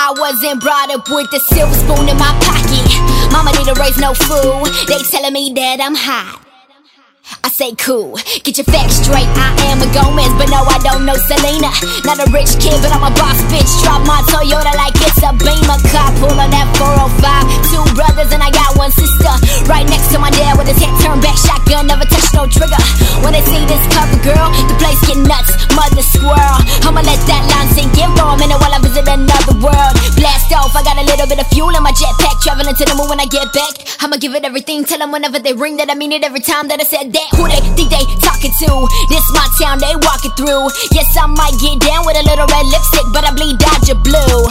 I wasn't brought up with a silver spoon in my pocket. Mama didn't raise no fool. They telling me that I'm hot. I say cool, get your facts straight. I am a Gomez, but no, I don't know Selena. Not a rich kid, but I'm a boss bitch. Drop my Toyota like it's a Beamer car. Pull on that 405. Two brothers and I got one sister. Right next to my dad with his head turned back. Shotgun, never touch no trigger. When they see this cover girl, the place get nuts. Mother squirrel. I'ma let that line sink in Traveling to the moon when I get back. I'ma give it everything. Tell them whenever they ring that I mean it every time that I said that? Who they think they talking to? This my town, they walking through. Yes, I might get down with a little red lipstick, but I bleed Dodger blue.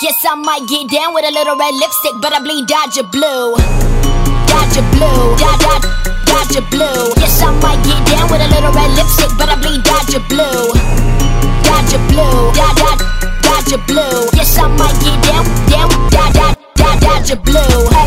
Yes, I might get down with a little red lipstick, but I bleed Dodger blue. Dodger blue, Dod Dod Dodger blue. Yes, I might get down with a little red lipstick, but I bleed Dodger blue. Dodger blue, Dod Dod Dodger blue.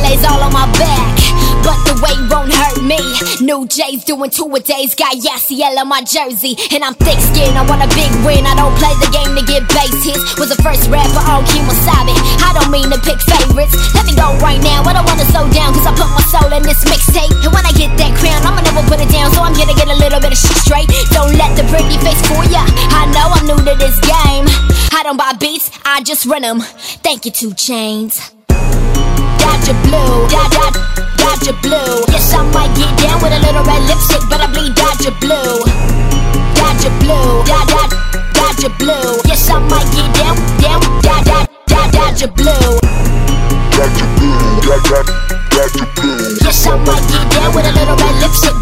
LA's all on my back, but the weight won't hurt me. New J's doing two a days, got Yasiel on my jersey, and I'm thick skinned. I want a big win. I don't play the game to get base hits. Was the first rapper on Kemosabe. I don't mean to pick favorites. Let me go right now. I don't wanna slow down, cause I put my soul in this mixtape. And when I get that crown, I'ma never put it down, so I'm gonna get a little bit of shit straight. Don't let the pretty face fool ya. I know I'm new to this game. I don't buy beats, I just run them. Thank you, 2 Chainz. Dodger blue. Yes, I might get down with a little red lipstick, but I bleed Dodger blue. Dodger blue, dod dod, Dodger blue. Yes, I might get down, down, dod dod, dod Dodger blue. Dodger blue, dod dod, Dodger blue. Yes, I might get down with a little red lipstick,